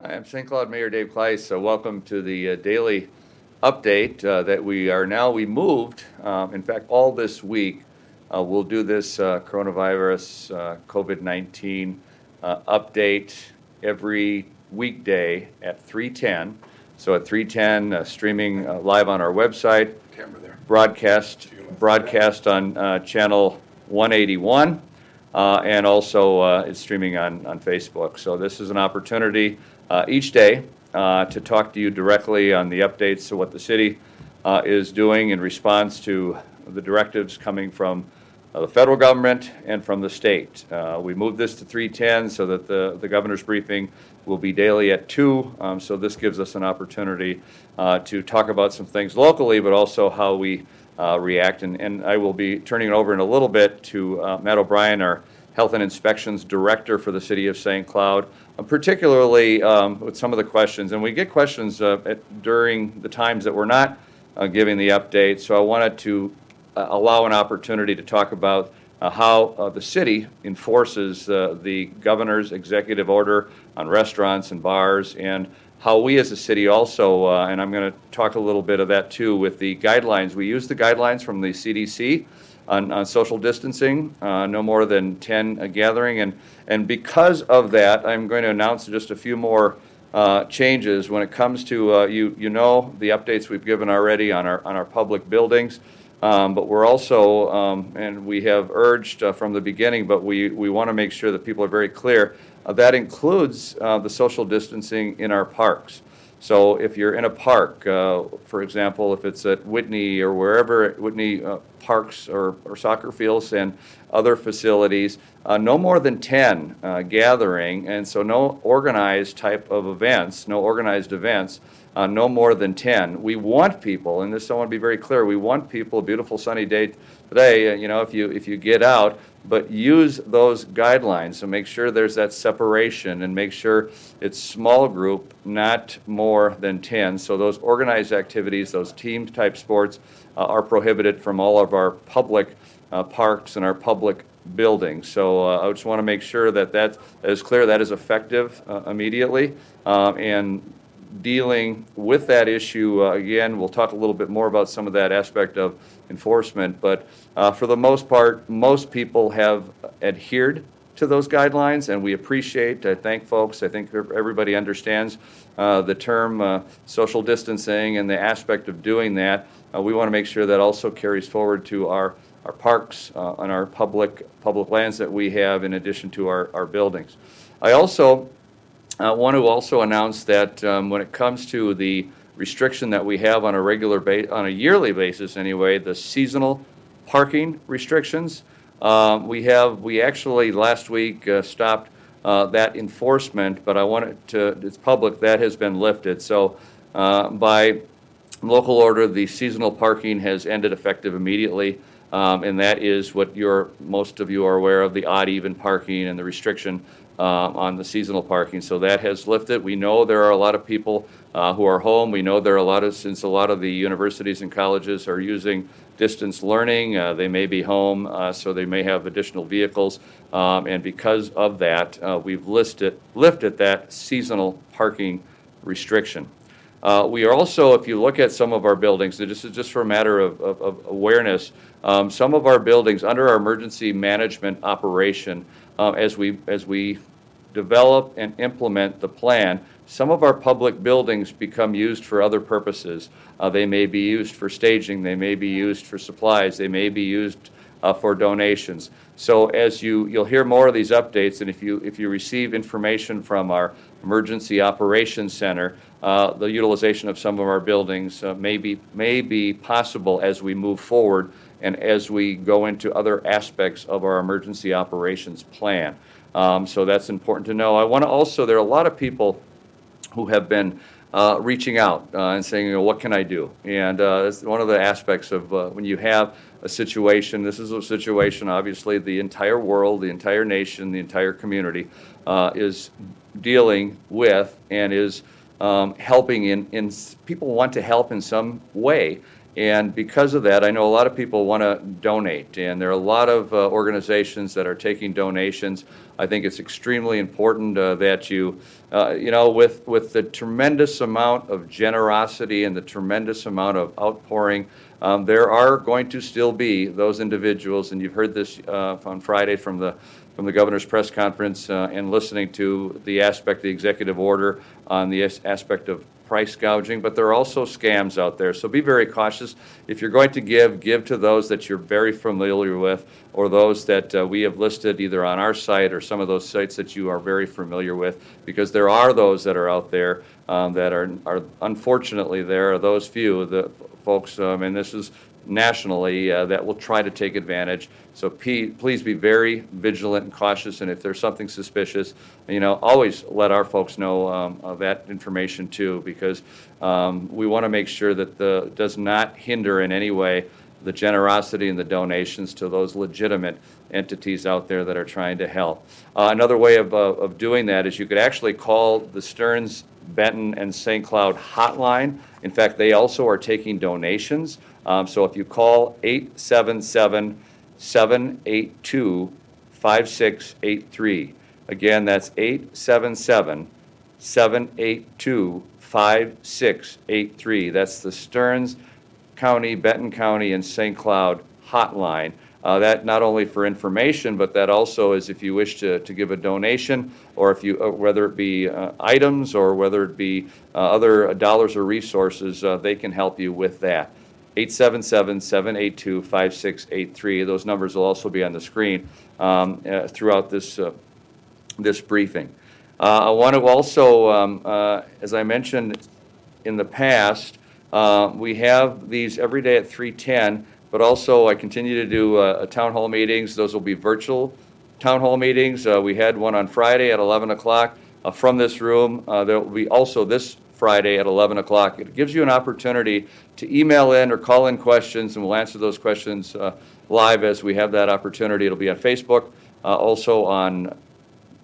I'm St. Cloud Mayor Dave Kleis. So welcome to the uh, daily update uh, that we are now. We moved, um, in fact, all this week. Uh, we'll do this uh, coronavirus uh, COVID 19 uh, update every weekday at 3:10. So at 3:10, streaming live on our website. Camera there. Broadcast broadcast on channel 181. Uh, and also uh, it's streaming on, on Facebook. So this is an opportunity uh, each day uh, to talk to you directly on the updates to what the city uh, is doing in response to the directives coming from uh, the federal government and from the state. we moved this to 310 so that the, the governor's briefing will be daily at 2. Um, so this gives us an opportunity to talk about some things locally, but also how we uh, react. And, and I will be turning it over in a little bit to uh, Matt O'Brien, our Health and Inspections Director for the City of St. Cloud, uh, particularly um, with some of the questions. And we get questions uh, at, during the times that we're not uh, giving the update. So I wanted to uh, allow an opportunity to talk about how the city enforces the governor's executive order on restaurants and bars and how we as a city also, uh, and I'm going to talk a little bit of that too with the guidelines. We use the guidelines from the CDC on, on social distancing, uh, no more than 10 a gathering. And, and because of that, I'm going to announce just a few more uh, changes when it comes to, uh, you, you know, the updates we've given already on our, on our public buildings. Um, but we're also, um, and we have urged uh, from the beginning, but we, we want to make sure that people are very clear uh, that includes uh, the social distancing in our parks. So if you're in a park, uh, for example, if it's at Whitney or wherever Whitney uh, parks or, or, soccer fields and other facilities, uh, no more than 10 uh, gathering, and so no organized type of events, no organized events, no more than 10. We want people, and this I want to be very clear, we want people, a beautiful sunny day today, you know, if you, if you get out, but use those guidelines. So make sure there's that separation and make sure it's small group, not more than 10. So those organized activities, those team type sports, uh, are prohibited from all of our public uh, parks and our public buildings. So uh, I just want to make sure that that is clear, that is effective uh, immediately. Um, and dealing with that issue, uh, again, we'll talk a little bit more about some of that aspect of enforcement, but uh, for the most part, most people have adhered to those guidelines, and we appreciate, I thank folks, I think everybody understands uh, the term uh, social distancing and the aspect of doing that. Uh, we want to make sure that also carries forward to our, our parks uh, and our public, public lands that we have in addition to our, our buildings. I also I want to also announce that um, when it comes to the restriction that we have on a regular ba- on a yearly basis anyway, the seasonal parking restrictions, um, we have we actually last week uh, stopped uh, that enforcement, but I want it to it's public that has been lifted. So uh, by local order, the seasonal parking has ended effective immediately. Um, and that is what you're, most of you are aware of, the odd even parking and the restriction uh, on the seasonal parking. So that has lifted. We know there are a lot of people uh, who are home. We know there are a lot of, since a lot of the universities and colleges are using distance learning, uh, they may be home, uh, so they may have additional vehicles. Um, and because of that, uh, we've listed, lifted that seasonal parking restriction. Uh, we are also, if you look at some of our buildings, this is just for a matter of, of, of awareness, um, some of our buildings under our emergency management operation uh, as we as we develop and implement the plan. Some of our public buildings become used for other purposes. Uh, they may be used for staging. They may be used for supplies. They may be used uh, for donations. So as you you'll hear more of these updates, and if you if you receive information from our emergency operations center, uh, the utilization of some of our buildings uh, may be may be possible as we move forward and as we go into other aspects of our emergency operations plan. Um, so that's important to know. I want to also, there are a lot of people who have been uh, reaching out uh, and saying, you know, what can I do? And uh, one of the aspects of uh, when you have a situation, this is a situation, obviously, the entire world, the entire nation, the entire community uh, is dealing with and is um, helping in, in, people want to help in some way And because of that, I know a lot of people want to donate, and there are a lot of uh, organizations that are taking donations. I think it's extremely important uh, that you, uh, you know, with, with the tremendous amount of generosity and the tremendous amount of outpouring, um, there are going to still be those individuals, and you've heard this uh, on Friday from the from the governor's press conference uh, and listening to the aspect, the executive order on the as- aspect of price gouging, but there are also scams out there. So be very cautious. If you're going to give, give to those that you're very familiar with or those that uh, we have listed either on our site or some of those sites that you are very familiar with, because there are those that are out there um, that are, are unfortunately there are those few, the folks, um, and this is nationally uh, that will try to take advantage. So p- please be very vigilant and cautious, and if there's something suspicious, you know, always let our folks know um, of that information too, because um, we want to make sure that the does not hinder in any way the generosity and the donations to those legitimate entities out there that are trying to help. Uh, another way of, uh, of doing that is you could actually call the Stearns, Benton, and St. Cloud hotline. In fact, they also are taking donations. Um, So if you call 877-782-5683, again, that's 877-782-5683. That's the Stearns County, Benton County, and St. Cloud hotline. Uh, That not only for information, but that also is if you wish to, to give a donation, or if you, uh, whether it be uh, items, or whether it be uh, other dollars or resources, uh, they can help you with that. 877-782-5683. Those numbers will also be on the screen um, uh, throughout this, this briefing. I want to also, um, as I mentioned in the past, we have these every day at 3:10, but also I continue to do uh, town hall meetings. Those will be virtual town hall meetings. Uh, We had one on Friday at 11 o'clock uh, from this room. Uh, There will be also this Friday at 11 o'clock. It gives you an opportunity to email in or call in questions, and we'll answer those questions uh, live as we have that opportunity. It'll be on Facebook, uh, also on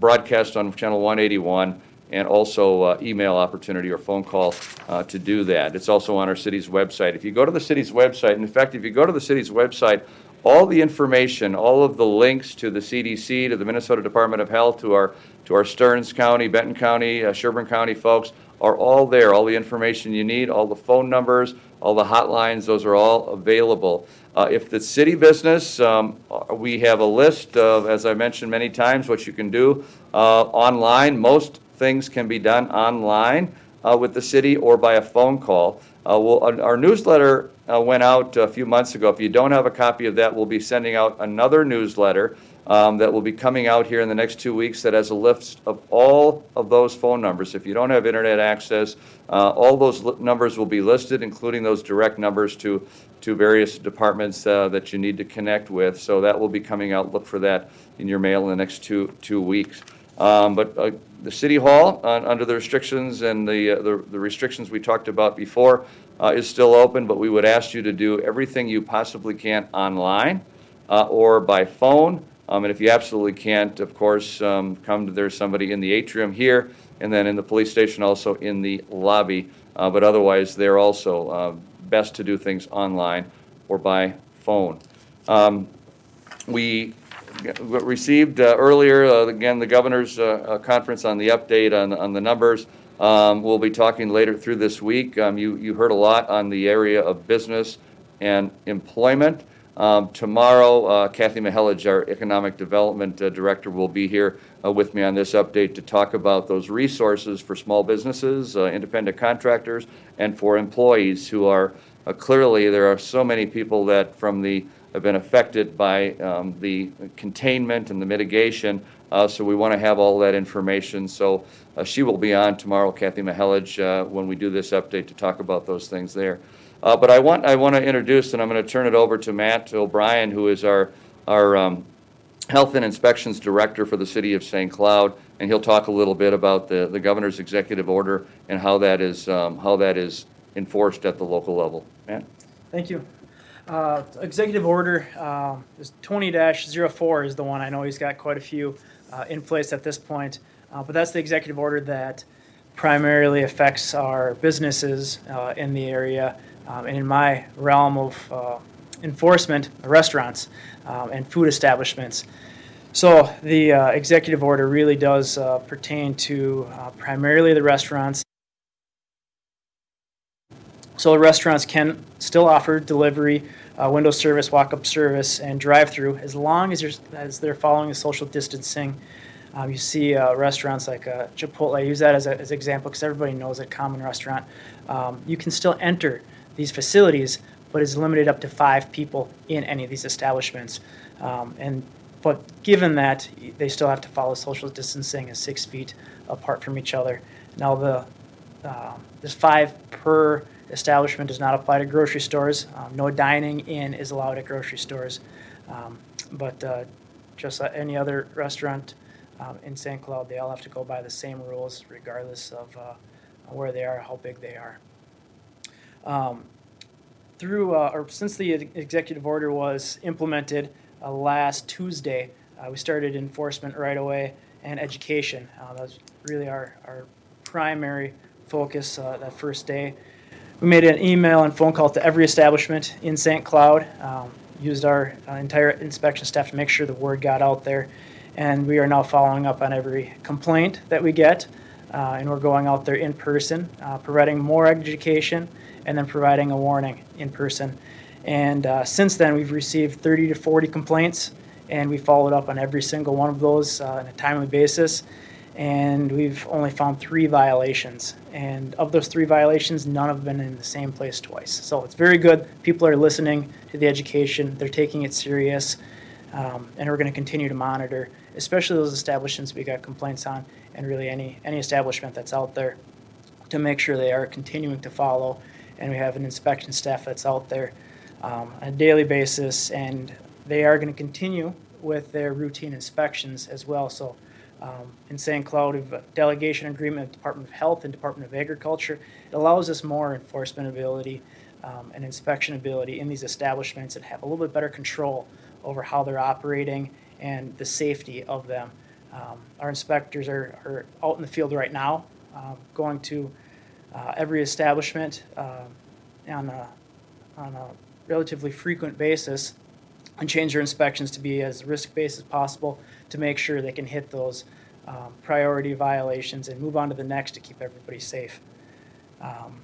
broadcast on Channel 181, and also uh, email opportunity or phone call uh, to do that. It's also on our city's website. If you go to the city's website, in fact, if you go to the city's website, all the information, all of the links to the CDC, to the Minnesota Department of Health, to our, to our Stearns County, Benton County, uh, Sherburne County folks, are all there. All the information you need, all the phone numbers, all the hotlines, those are all available. Uh, If the city business, um, we have a list of, as I mentioned many times, what you can do uh, online. Most things can be done online uh, with the city or by a phone call. Uh, Well, our- our newsletter uh, went out a few months ago. If you don't have a copy of that, we'll be sending out another newsletter um, that will be coming out here in the next two weeks that has a list of all of those phone numbers. If you don't have internet access, uh, all those li- numbers will be listed, including those direct numbers to, to various departments uh, that you need to connect with. So that will be coming out. Look for that in your mail in the next two, two weeks. Um, But uh, the City Hall, uh, under the restrictions and the, uh, the the restrictions we talked about before, uh, is still open, but we would ask you to do everything you possibly can online uh, or by phone. Um, And if you absolutely can't, of course, um, come to, there's somebody in the atrium here, and then in the police station, also in the lobby. Uh, But otherwise, they're also uh, best to do things online or by phone. Um, We received uh, earlier, uh, again, the governor's uh, conference on the update on, on the numbers. Um, We'll be talking later through this week. Um, You, you heard a lot on the area of business and employment. Um, Tomorrow, uh, Cathy Mehelich, our Economic Development uh, Director, will be here uh, with me on this update to talk about those resources for small businesses, independent contractors, and for employees who are, clearly, there are so many people that from the, have been affected by um, the containment and the mitigation, uh, so we want to have all that information. So uh, she will be on tomorrow, Cathy Mehelich, uh, when we do this update to talk about those things there. Uh, But I want, I want to introduce, and I'm going to turn it over to Matt O'Brien, who is our, our um, Health and Inspections Director for the City of St. Cloud, and he'll talk a little bit about the, the governor's executive order and how that is, um, how that is enforced at the local level. Matt? Thank you. Uh, Executive order uh, is 20-04 is the one. I know he's got quite a few uh, in place at this point. Uh, But that's the executive order that primarily affects our businesses uh, in the area. um, and in my realm of uh, enforcement, restaurants um, and food establishments. So the executive order really does pertain to primarily the restaurants. So restaurants can still offer delivery, uh, window service, walk-up service, and drive-through as long as, as they're following the social distancing. Um, you see uh, restaurants like uh, Chipotle. I use that as, an example because everybody knows a common restaurant. Um, you can still enter these facilities, but it's limited up to five people in any of these establishments. Um, and but given that they still have to follow social distancing as six feet apart from each other. Now the um, this five per establishment does not apply to grocery stores. Um, no dining in is allowed at grocery stores, um, but uh, just like any other restaurant um, in St. Cloud, they all have to go by the same rules, regardless of uh, where they are, how big they are. Um, through uh, or since the executive order was implemented uh, last Tuesday, uh, we started enforcement right away and education. Uh, that was really our, our primary focus that first day. We made an email and phone call to every establishment in St. Cloud. Um, used our uh, entire inspection staff to make sure the word got out there. And we are now following up on every complaint that we get. Uh, and we're going out there in person, uh, providing more education, and then providing a warning in person. And uh, since then, we've received 30 to 40 complaints, and we followed up on every single one of those uh, on a timely basis and we've only found three violations. And of those three violations, none have been in the same place twice. So it's very good. People are listening to the education, they're taking it serious, um, and we're going to continue to monitor, especially those establishments we got complaints on, and really any, any establishment that's out there to make sure they are continuing to follow. And we have an inspection staff that's out there um, on a daily basis, and they are going to continue with their routine inspections as well. So um, in St. Cloud, we have a delegation agreement with Department of Health and Department of Agriculture. It allows us more enforcement ability um, and inspection ability in these establishments and have a little bit better control over how they're operating and the safety of them. Um, our inspectors are, are out in the field right now, uh, going to uh, every establishment uh, on, a, on a relatively frequent basis and change their inspections to be as risk-based as possible to make sure they can hit those um, priority violations and move on to the next to keep everybody safe. Um,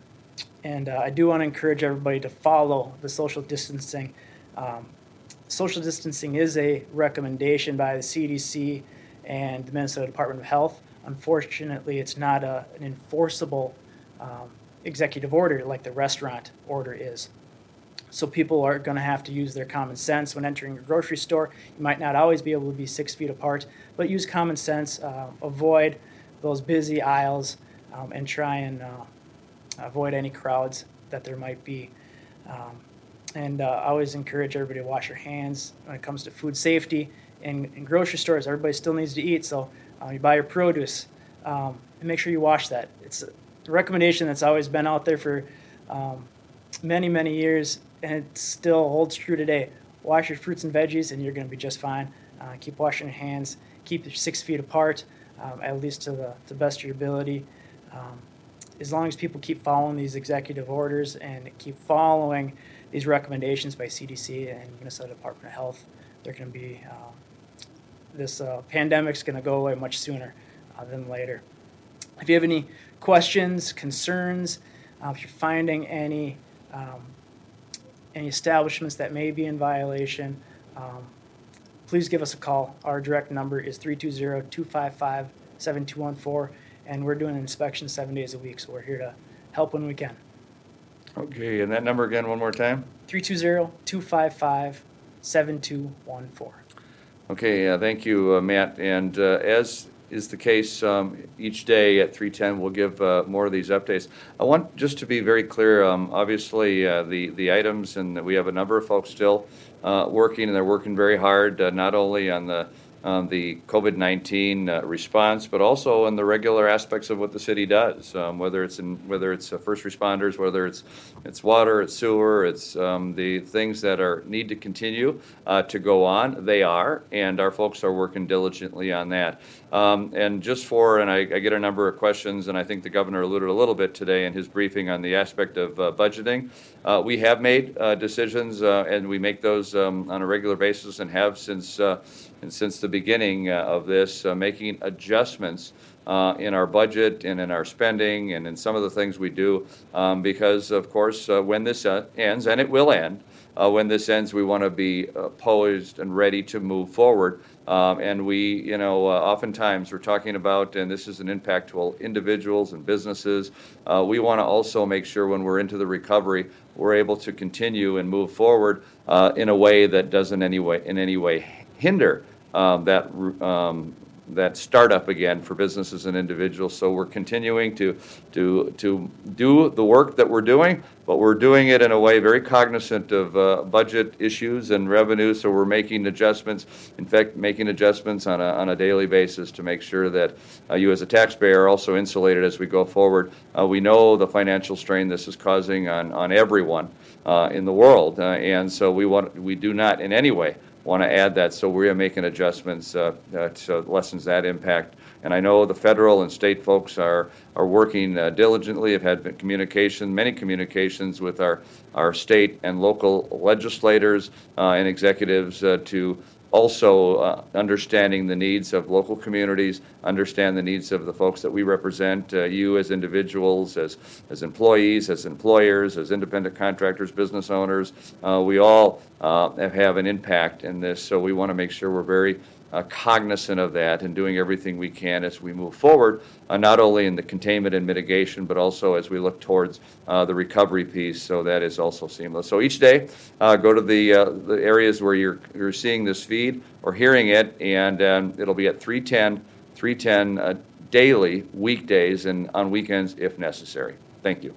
and uh, I do want to encourage everybody to follow the social distancing. Um, social distancing is a recommendation by the CDC and the Minnesota Department of Health. Unfortunately, it's not a, an enforceable um, executive order like the restaurant order is. So people are going to have to use their common sense when entering a grocery store. You might not always be able to be six feet apart, but use common sense. Uh, avoid those busy aisles um, and try and uh, avoid any crowds that there might be. Um, and uh, I always encourage everybody to wash your hands when it comes to food safety. In, in grocery stores, everybody still needs to eat, so uh, you buy your produce um, and make sure you wash that. It's a recommendation that's always been out there for um, many, many years and it still holds true today. Wash your fruits and veggies, and you're going to be just fine. Uh, keep washing your hands. Keep your six feet apart, um, at least to the, to the best of your ability. Um, as long as people keep following these executive orders and keep following these recommendations by CDC and Minnesota Department of Health, they're going to be um, this uh, pandemic's going to go away much sooner uh, than later. If you have any questions, concerns, uh, if you're finding any um, any establishments that may be in violation, um, please give us a call. Our direct number is 320-255-7214, and we're doing an inspection seven days a week, so we're here to help when we can. Okay, and that number again, one more time? 320-255-7214. Okay, uh, thank you, uh, Matt. And uh, as is the case um, each day at 310. We'll give uh, more of these updates. I want just to be very clear. Um, obviously, uh, the the items, and we have a number of folks still uh, working, and they're working very hard, uh, not only on the um, the COVID 19 uh, response, but also in the regular aspects of what the city does, um, whether it's in whether it's uh, first responders, whether it's it's water, it's sewer, it's um, the things that are need to continue to go on. They are, and our folks are working diligently on that. Um, And just for, and I I get a number of questions, and I think the governor alluded a little bit today in his briefing on the aspect of uh, budgeting. Uh, We have made uh, decisions, uh, and we make those um, on a regular basis and have since, uh, and since the beginning uh, of this, making adjustments uh, in our budget and in our spending and in some of the things we do, um, because of course, uh, when this uh, ends, and it will end, when this ends, we want to be poised and ready to move forward. Um, and we, you know, uh, oftentimes we're talking about, and this is an impact to all individuals and businesses. Uh, we want to also make sure when we're into the recovery, we're able to continue and move forward uh, in a way that doesn't any way, in any way hinder um, that um, that startup again for businesses and individuals. So we're continuing to, to, to do the work that we're doing, but we're doing it in a way very cognizant of uh, budget issues and revenue. So we're making adjustments, in fact, making adjustments on a, on a daily basis to make sure that uh, you as a taxpayer are also insulated as we go forward. Uh, we know the financial strain this is causing on, on everyone uh, in the world, uh, and so we want we do not in any way want to add that, so we are making adjustments uh, uh, lessens that impact. And I know the federal and state folks are, are working uh, diligently, have had communication, many communications with our, our state and local legislators uh, and executives uh, to also uh, understanding the needs of local communities, understand the needs of the folks that we represent, uh, you as individuals, as, as employees, as employers, as independent contractors, business owners. Uh, we all uh, have an impact in this, so we want to make sure we're very uh, cognizant of that and doing everything we can as we move forward, uh, not only in the containment and mitigation, but also as we look towards uh, the recovery piece. So that is also seamless. So each day, uh, go to the, uh, the areas where you're, you're seeing this feed or hearing it, and um, it'll be at 310, 310 uh, daily, weekdays, and on weekends if necessary. Thank you.